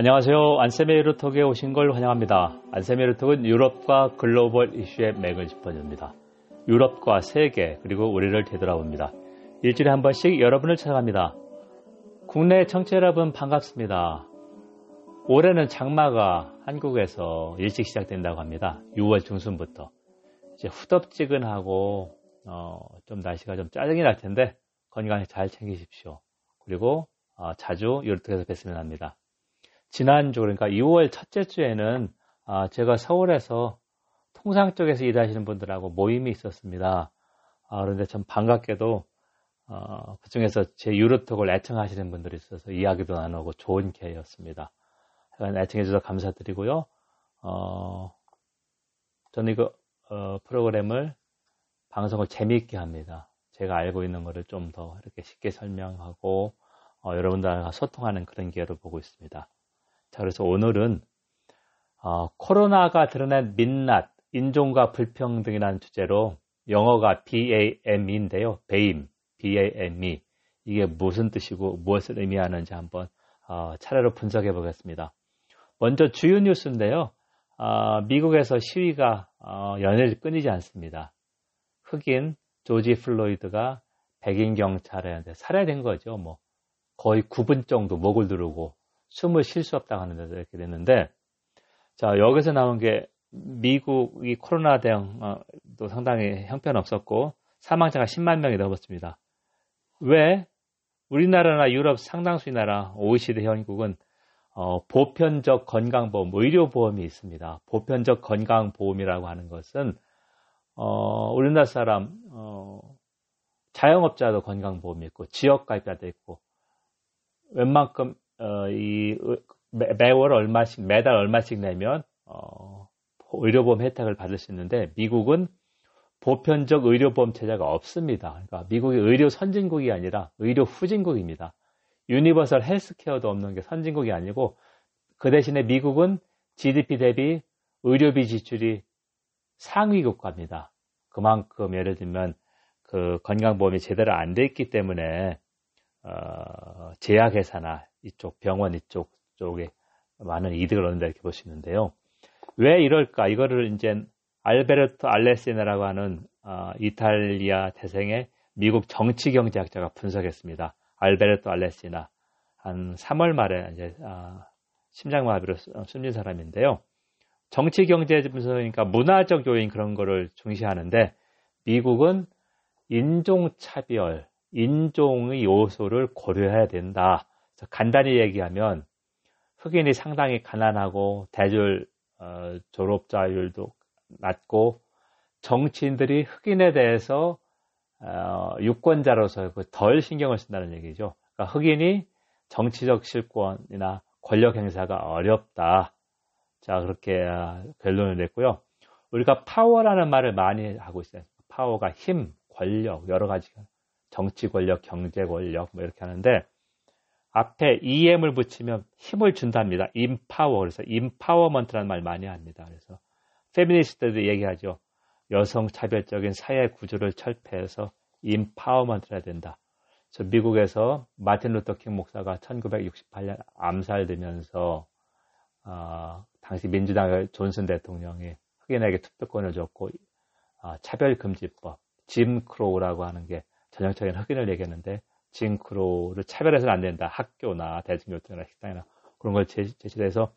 안녕하세요. 안세미 유로톡에 오신 걸 환영합니다. 안세미 유로톡은 유럽과 글로벌 이슈의 맥을 짚어줍니다. 유럽과 세계 그리고 우리를 되돌아봅니다. 일주일에 한 번씩 여러분을 찾아갑니다. 국내 청취자 여러분 반갑습니다. 올해는 장마가 한국에서 일찍 시작된다고 합니다. 6월 중순부터. 이제 후덥지근하고 어, 좀 날씨가 좀 짜증이 날 텐데 건강 잘 챙기십시오. 그리고 어, 자주 유로톡에서 뵀으면 합니다. 지난주 그러니까 2월 첫째 주에는 아, 제가 서울에서 통상 쪽에서 일하시는 분들하고 모임이 있었습니다. 아, 그런데 참 반갑게도 어, 그 중에서 제 유로톡을 애청하시는 분들이 있어서 이야기도 나누고 좋은 기회였습니다. 애청해 주셔서 감사드리고요. 어, 저는 이거 어, 프로그램을 방송을 재미있게 합니다. 제가 알고 있는 것을 좀 더 이렇게 쉽게 설명하고 어, 여러분들과 소통하는 그런 기회로 보고 있습니다. 자, 그래서 오늘은 어, 코로나가 드러낸 민낯, 인종과 불평등이라는 주제로 영어가 BAME인데요. BAME, BAME. 이게 무슨 뜻이고 무엇을 의미하는지 한번 어, 차례로 분석해 보겠습니다. 먼저 주요 뉴스인데요. 어, 미국에서 시위가 어, 연일 끊이지 않습니다. 흑인 조지 플로이드가 백인 경찰에 살해된 거죠. 뭐 거의 9분 정도 목을 두르고 숨을 쉴 수 없다고 하는 데서 이렇게 됐는데, 자, 여기서 나온 게 미국이 코로나 대응도 상당히 형편없었고, 사망자가 10만 명이 넘었습니다. 왜? 우리나라나 유럽 상당수의 나라, OECD 현국은 어, 보편적 건강보험, 의료보험이 있습니다. 보편적 건강보험이라고 하는 것은 어, 우리나라 사람 어, 자영업자도 건강보험이 있고 지역가입자도 있고 웬만큼 어, 이 매, 월 얼마씩 매달 얼마씩 내면 어, 의료보험 혜택을 받을 수 있는데 미국은 보편적 의료보험 체제가 없습니다. 그러니까 미국이 의료 선진국이 아니라 의료 후진국입니다. universal healthcare도 없는 게 선진국이 아니고 그 대신에 미국은 GDP 대비 의료비 지출이 상위 국가입니다. 그만큼 예를 들면 그 건강보험이 제대로 안 돼 있기 때문에 어, 제약회사나 이쪽 병원 이쪽 쪽에 많은 이득을 얻는다 이렇게 볼 수 있는데요. 왜 이럴까? 이거를 이제 알베르토 알레시나라고 하는 어, 이탈리아 태생의 미국 정치 경제학자가 분석했습니다. 알베르토 알레시나 한 3월 말에 이제 어, 심장마비로 숨진 사람인데요. 정치 경제 분석이니까 문화적 요인 그런 거를 중시하는데 미국은 인종 차별, 인종의 요소를 고려해야 된다. 간단히 얘기하면 흑인이 상당히 가난하고 대졸 어, 졸업자율도 낮고 정치인들이 흑인에 대해서 어, 유권자로서 그 덜 신경을 쓴다는 얘기죠. 그러니까 흑인이 정치적 실권이나 권력 행사가 어렵다. 자 그렇게 어, 결론을 냈고요. 우리가 파워라는 말을 많이 하고 있어요. 파워가 힘, 권력 여러 가지 정치 권력, 경제 권력 뭐 이렇게 하는데 앞에 EM을 붙이면 힘을 준답니다. empower. 그래서 empowerment라는 말 많이 합니다. 그래서 페미니스트들이 얘기하죠. 여성 차별적인 사회 구조를 철폐해서 empowerment를 해야 된다. 그래서 미국에서 마틴 루터 킹 목사가 1968년 암살되면서 어, 당시 민주당의 존슨 대통령이 흑인에게 투표권을 줬고 어, 차별금지법, 짐 크로우라고 하는 게 전형적인 흑인을 얘기했는데 짐 크로를 차별해서는 안 된다. 학교나 대중교통이나 식당이나 그런 걸 제시를 해서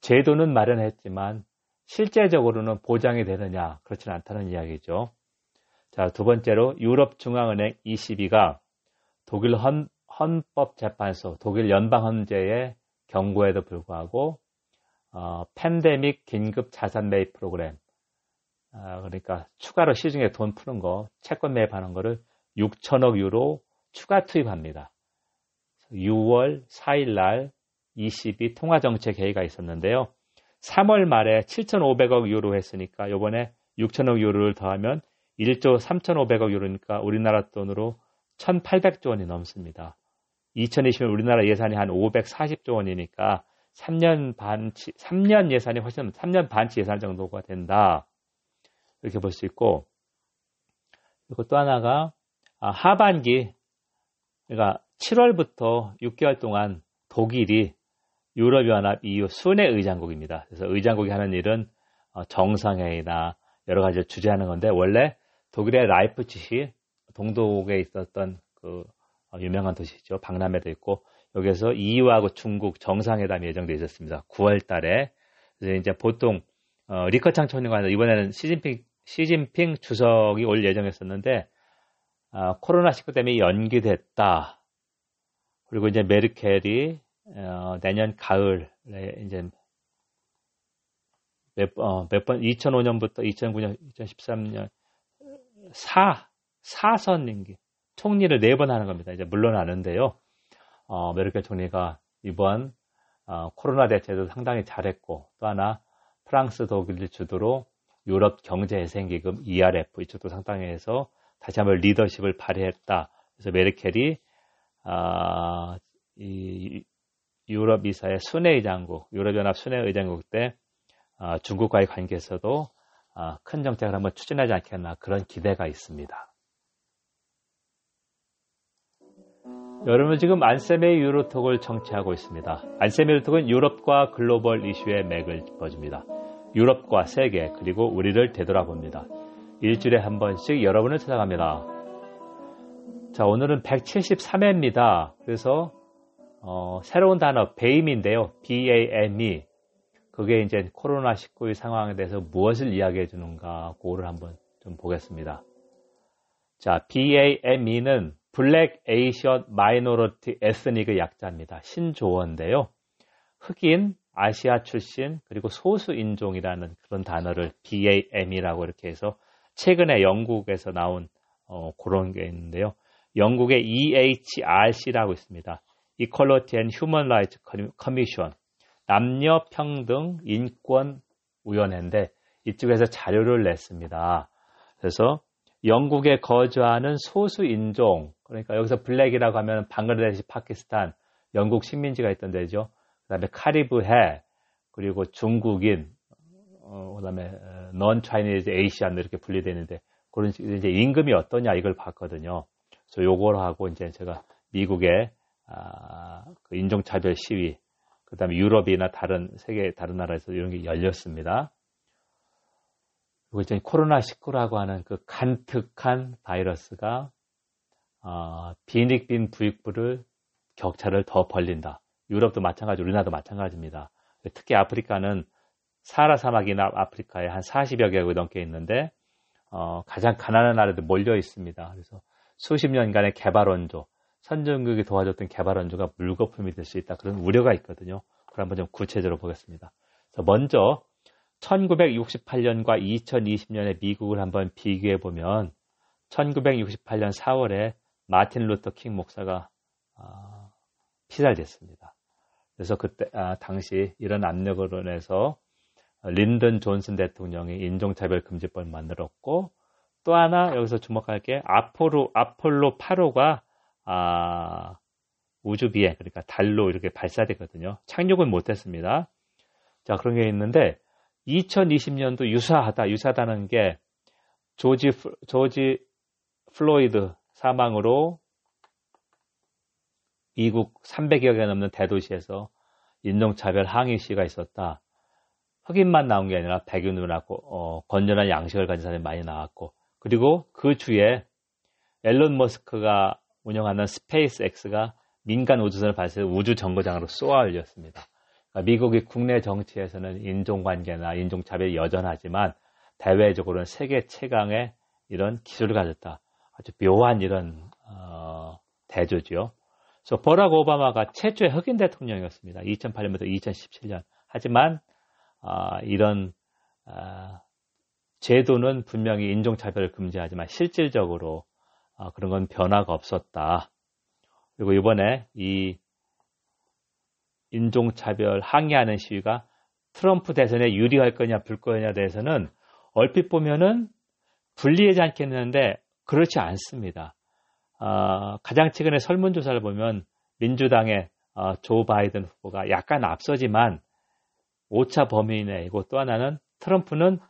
제도는 마련했지만 실제적으로는 보장이 되느냐 그렇지는 않다는 이야기죠. 자, 두 번째로 유럽 중앙은행 ECB가 독일 헌, 헌법재판소, 독일 연방헌재의 경고에도 불구하고 어, 팬데믹 긴급 자산 매입 프로그램 아, 그러니까 추가로 시중에 돈 푸는 거, 채권 매입하는 거를 6천억 유로 추가 투입합니다. 6월 4일 날 22 통화정책 회의가 있었는데요. 3월 말에 7,500억 유로 했으니까 요번에 6천억 유로를 더하면 1조 3,500억 유로니까 우리나라 돈으로 1,800조 원이 넘습니다. 2020년 우리나라 예산이 한 540조 원이니까 3년 반치, 3년 예산이 훨씬, 3년 반치 예산 정도가 된다. 이렇게 볼 수 있고, 그리고 또 하나가, 아, 하반기 그러니까 7월부터 6개월 동안 독일이 유럽연합 EU 순회 의장국입니다. 그래서 의장국이 하는 일은 어, 정상회의나 여러 가지를 주재하는 건데 원래 독일의 라이프치히 동독에 있었던 그 어, 유명한 도시죠. 박람회도 있고 여기서 EU하고 중국 정상회담이 예정되어 있었습니다. 9월 달에. 그래서 이제 보통 어, 리커창 총리가 이번에는 시진핑, 시진핑 주석이 올 예정이었었는데 어, 코로나19 때문에 연기됐다. 그리고 이제 메르켈이 어, 내년 가을에 이제 몇, 어, 몇 번, 2005년부터 2009년, 2013년, 4, 4선 임기, 총리를 네번 하는 겁니다. 이제 물러나는데요. 어, 메르켈 총리가 이번 어, 코로나 대책도 상당히 잘했고 또 하나 프랑스, 독일 주도로 유럽 경제재생기금 ERF 이쪽도 상당히 해서 다시 한번 리더십을 발휘했다. 그래서 메르켈이 아, 이 유럽 이사의 순회 의장국, 유럽연합 순회 의장국 때 아, 중국과의 관계에서도 아, 큰 정책을 한번 추진하지 않겠나 그런 기대가 있습니다. 여러분 지금 안세메 유로톡을 청취하고 있습니다. 안세메 유로톡은 유럽과 글로벌 이슈의 맥을 짚어줍니다. 유럽과 세계 그리고 우리를 되돌아봅니다. 일주일에 한 번씩 여러분을 찾아갑니다. 자 오늘은 173회입니다. 그래서 어, 새로운 단어 BAM인데요. BAM이 그게 이제 코로나19의 상황에 대해서 무엇을 이야기해 주는가 그거를 한번 좀 보겠습니다. 자 BAME는 Black Asian Minority Ethnic의 약자입니다. 신조어인데요. 흑인, 아시아 출신, 그리고 소수 인종이라는 그런 단어를 BAME이라고 이렇게 해서 최근에 영국에서 나온 어, 그런 게 있는데요. 영국의 EHRC라고 있습니다. Equality and Human Rights Commission, 남녀 평등 인권 위원회인데 이쪽에서 자료를 냈습니다. 그래서 영국에 거주하는 소수 인종, 그러니까 여기서 블랙이라고 하면 방글라데시, 파키스탄, 영국 식민지가 있던 데죠. 그 다음에 카리브해, 그리고 중국인, 어, 그 다음에 넌 차이니즈 에이시안 이렇게 분리되는데 그런 이제 임금이 어떠냐 이걸 봤거든요. 그래서 요걸 하고 이제 제가 미국의 아, 그 인종차별 시위, 그 다음에 유럽이나 다른 세계 다른 나라에서 이런 게 열렸습니다. 그리고 이제 코로나 19라고 하는 그 간특한 바이러스가 어, 비익빈 부익부를 격차를 더 벌린다. 유럽도 마찬가지, 우리나라도 마찬가지입니다. 특히 아프리카는 사하라 사막이나 아프리카에 한 40여 개국이 넘게 있는데 어, 가장 가난한 나라들 몰려 있습니다. 그래서 수십 년간의 개발 원조, 선진국이 도와줬던 개발 원조가 물거품이 될 수 있다. 그런 우려가 있거든요. 그걸 한번 좀 구체적으로 보겠습니다. 먼저 1968년과 2020년의 미국을 한번 비교해 보면 1968년 4월에 마틴 루터 킹 목사가 아, 피살됐습니다. 그래서 그때 아, 당시 이런 압력으로 인해서 린든 존슨 대통령이 인종차별 금지법을 만들었고 또 하나 여기서 주목할 게 아폴로 아폴로 8호가 아, 우주 비행 그러니까 달로 이렇게 발사됐거든요. 착륙은 못했습니다. 자 그런 게 있는데 2020년도 유사하다 유사하다는 게 조지 조지 플로이드 사망으로 미국 300여 개 넘는 대도시에서 인종차별 항의 시위가 있었다. 흑인만 나온 게 아니라 백인도 나오고 어, 건전한 양식을 가진 사람이 많이 나왔고 그리고 그 주에 일론 머스크가 운영하는 스페이스 X가 민간 우주선을 발사해서 우주 정거장으로 쏘아 올렸습니다. 그러니까 미국이 국내 정치에서는 인종관계나 인종차별이 여전하지만 대외적으로는 세계 최강의 이런 기술을 가졌다. 아주 묘한 이런 어, 대조죠. 그래서 버락 오바마가 최초의 흑인 대통령이었습니다. 2008년부터 2017년. 하지만 어, 이런 어, 제도는 분명히 인종차별을 금지하지만 실질적으로 어, 그런 건 변화가 없었다. 그리고 이번에 이 인종차별 항의하는 시위가 트럼프 대선에 유리할 거냐 불 거냐에 대해서는 얼핏 보면은 불리하지 않겠는데 그렇지 않습니다. 어, 가장 최근에 설문조사를 보면 민주당의 어, 조 바이든 후보가 약간 앞서지만 오차 범위 내이고 또 하나는 트럼프는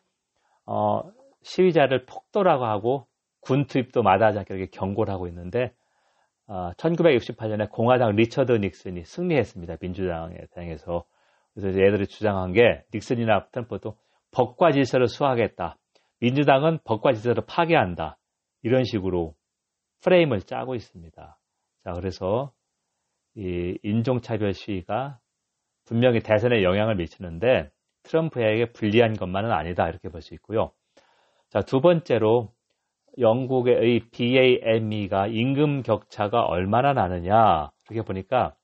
어, 시위자를 폭도라고 하고 군 투입도 마다하지 않게 이렇게 경고를 하고 있는데 1968년에 공화당 리처드 닉슨이 승리했습니다. 민주당에 대항해서. 그래서 얘들이 주장한 게 닉슨이나 트럼프도 법과 질서를 수호하겠다. 민주당은 법과 질서를 파괴한다. 이런 식으로 프레임을 짜고 있습니다. 자, 그래서 이 인종차별 시위가 분명히 대선에 영향을 미치는데 트럼프에게 불리한 것만은 아니다. 이렇게 볼 수 있고요. 자, 두 번째로 영국의 BAME가 임금 격차가 얼마나 나느냐. 이렇게 보니까,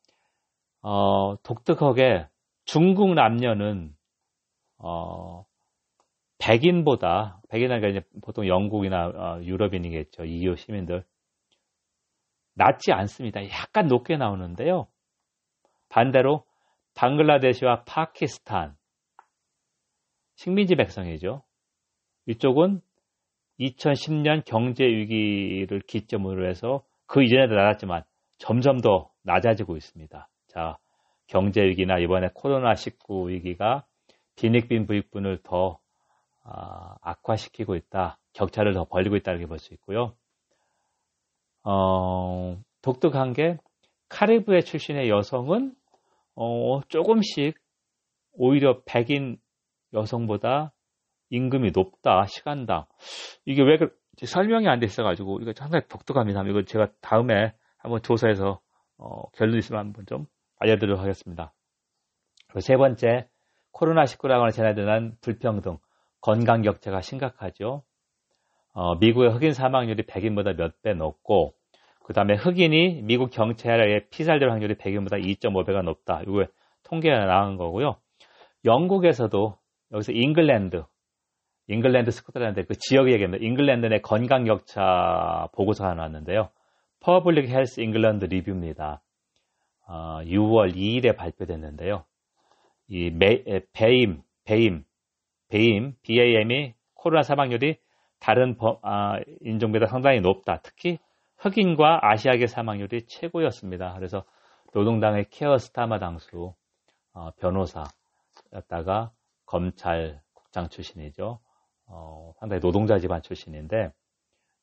어, 독특하게 중국 남녀는, 어, 백인보다, 이제 보통 영국이나 어, 유럽인이겠죠. EU 시민들. 낮지 않습니다. 약간 높게 나오는데요. 반대로 방글라데시와 파키스탄, 식민지 백성이죠. 이쪽은 2010년 경제 위기를 기점으로 해서 그 이전에도 낮았지만 점점 더 낮아지고 있습니다. 자, 경제 위기나 이번에 코로나19 위기가 빈익빈 부익분을 더 아, 악화시키고 있다. 격차를 더 벌리고 있다. 이렇게 볼 수 있고요. 어, 독특한 게 카리브해 출신의 여성은 어, 조금씩 오히려 백인 여성보다 임금이 높다, 시간당. 이게 왜, 그, 설명이 안 돼 있어가지고, 이거 상당히 독특합니다. 이거 제가 다음에 한번 조사해서, 어, 결론 있으면 한번 좀 알려드리도록 하겠습니다. 세 번째, 코로나19라고 전해드는 불평등, 건강 격차가 심각하죠. 어, 미국의 흑인 사망률이 백인보다 몇 배 높고, 그 다음에 흑인이 미국 경찰에 피살될 확률이 백인보다 2.5배가 높다. 이거 통계가 나온 거고요. 영국에서도 여기서 잉글랜드, 잉글랜드, 스코틀랜드 그 지역 얘기입니다. 잉글랜드 내 건강 격차 보고서가 나왔는데요. Public Health England 리뷰입니다. 어, 6월 2일에 발표됐는데요. 이 매, BAME, BAME, BAME, BAME이 코로나 사망률이 다른 아, 인종보다 상당히 높다. 특히 흑인과 아시아계 사망률이 최고였습니다. 그래서 노동당의 케어 스타마 당수 어, 변호사였다가 검찰 국장 출신이죠. 어, 상당히 노동자 집안 출신인데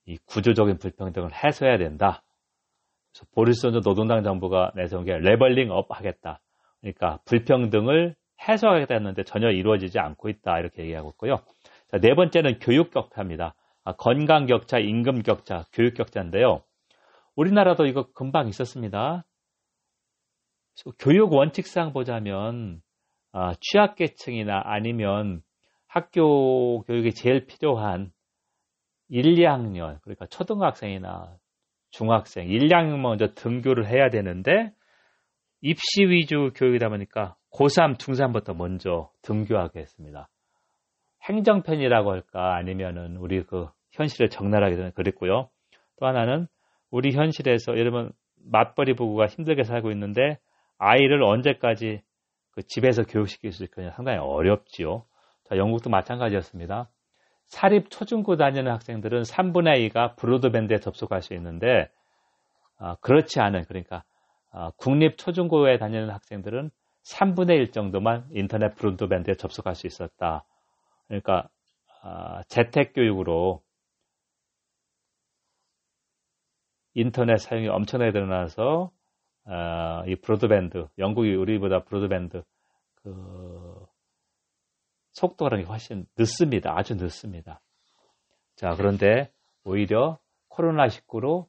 이 구조적인 불평등을 해소해야 된다. 그래서 보리스 존슨 노동당 정부가 내세운 게 levelling up 하겠다. 그러니까 불평등을 해소하겠다 했는데 전혀 이루어지지 않고 있다. 이렇게 얘기하고 있고요. 자, 네 번째는 교육 격차입니다. 아, 건강 격차, 임금 격차, 교육 격차인데요. 우리나라도 이거 금방 있었습니다. 교육 원칙상 보자면 아, 취약계층이나 아니면 학교 교육이 제일 필요한 1, 2학년, 그러니까 초등학생이나 중학생, 1, 2학년 먼저 등교를 해야 되는데 입시 위주 교육이다 보니까 고3, 중3부터 먼저 등교하게 했습니다. 행정편이라고 할까 아니면은 우리 그 현실을 적나라하게 그랬고요. 또 하나는 우리 현실에서 여러분 맞벌이 부부가 힘들게 살고 있는데 아이를 언제까지 그 집에서 교육시킬 수 있느냐 상당히 어렵지요. 자, 영국도 마찬가지였습니다. 사립 초중고 다니는 학생들은 3분의 2가 브로드밴드에 접속할 수 있는데 아, 그렇지 않은 그러니까 아, 국립 초중고에 다니는 학생들은 3분의 1 정도만 인터넷 브로드밴드에 접속할 수 있었다. 그러니까 아, 재택 교육으로 인터넷 사용이 엄청나게 늘어나서 아, 이 브로드밴드 영국이 우리보다 브로드밴드 그 속도가 훨씬 늦습니다. 아주 늦습니다. 자, 그런데 오히려 코로나19로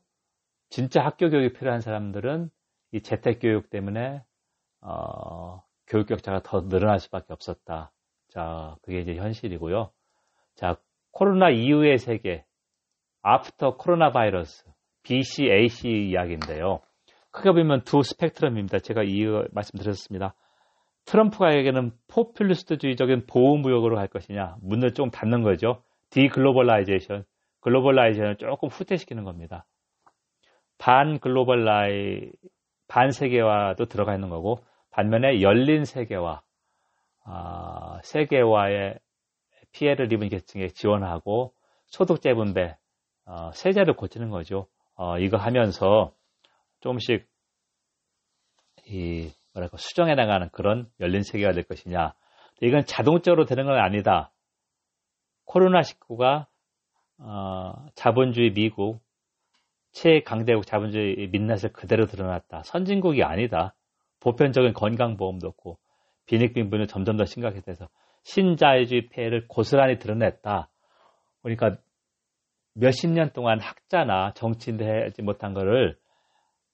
진짜 학교 교육이 필요한 사람들은 이 재택교육 때문에 어, 교육 격차가 더 늘어날 수밖에 없었다. 자, 그게 이제 현실이고요. 자, 코로나 이후의 세계, After 코로나 바이러스, BC AC 이야기인데요. 크게 보면 두 스펙트럼입니다. 제가 이유 말씀드렸습니다. 트럼프가 얘기하는 포퓰리스트주의적인 보호무역으로 갈 것이냐 문을 좀 닫는 거죠. deglobalization, globalization을 조금 후퇴시키는 겁니다. 반globali, 반세계화도 들어가 있는 거고 반면에 열린 세계화, 아, 세계화의 피해를 입은 계층에 지원하고 소득 재분배, 어, 세제를 고치는 거죠. 어, 이거 하면서 조금씩 이 뭐랄까 수정해 나가는 그런 열린 세계가 될 것이냐. 이건 자동적으로 되는 건 아니다. 코로나19가 어, 자본주의 미국 최강대국 자본주의 민낯을 그대로 드러났다. 선진국이 아니다. 보편적인 건강보험도 없고 빈익빈분은 점점 더 심각해져서 신자유주의 폐해를 고스란히 드러냈다. 그러니까 몇십 년 동안 학자나 정치인들 하지 못한 거를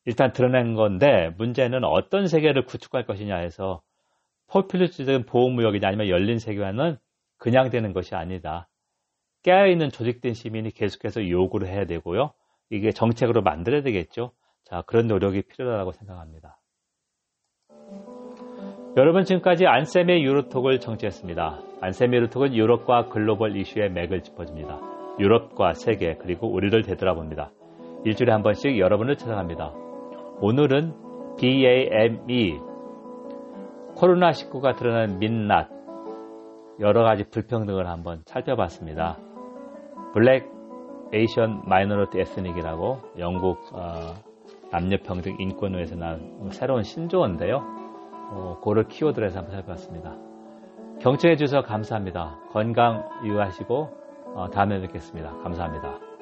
일단 드러낸 건데 문제는 어떤 세계를 구축할 것이냐 해서 포퓰리스트적인 보호무역이냐 아니면 열린 세계화는 그냥 되는 것이 아니다. 깨어있는 조직된 시민이 계속해서 요구를 해야 되고요. 이게 정책으로 만들어야 되겠죠. 자, 그런 노력이 필요하다고 생각합니다. 여러분 지금까지 안쌤의 유로톡을 정치했습니다. 안쌤의 유로톡은 유럽과 글로벌 이슈의 맥을 짚어줍니다. 유럽과 세계 그리고 우리를 되돌아봅니다. 일주일에 한 번씩 여러분을 찾아갑니다. 오늘은 BAME 코로나19가 드러난 민낯 여러 가지 불평등을 한번 살펴봤습니다. Black Asian Minority Ethnic이라고 영국 어, 남녀평등 인권위에서 나온 새로운 신조어인데요. 어, 그를 키워드로 해서 한번 살펴봤습니다. 경청해 주셔서 감사합니다. 건강 유의하시고 어, 다음에 뵙겠습니다. 감사합니다.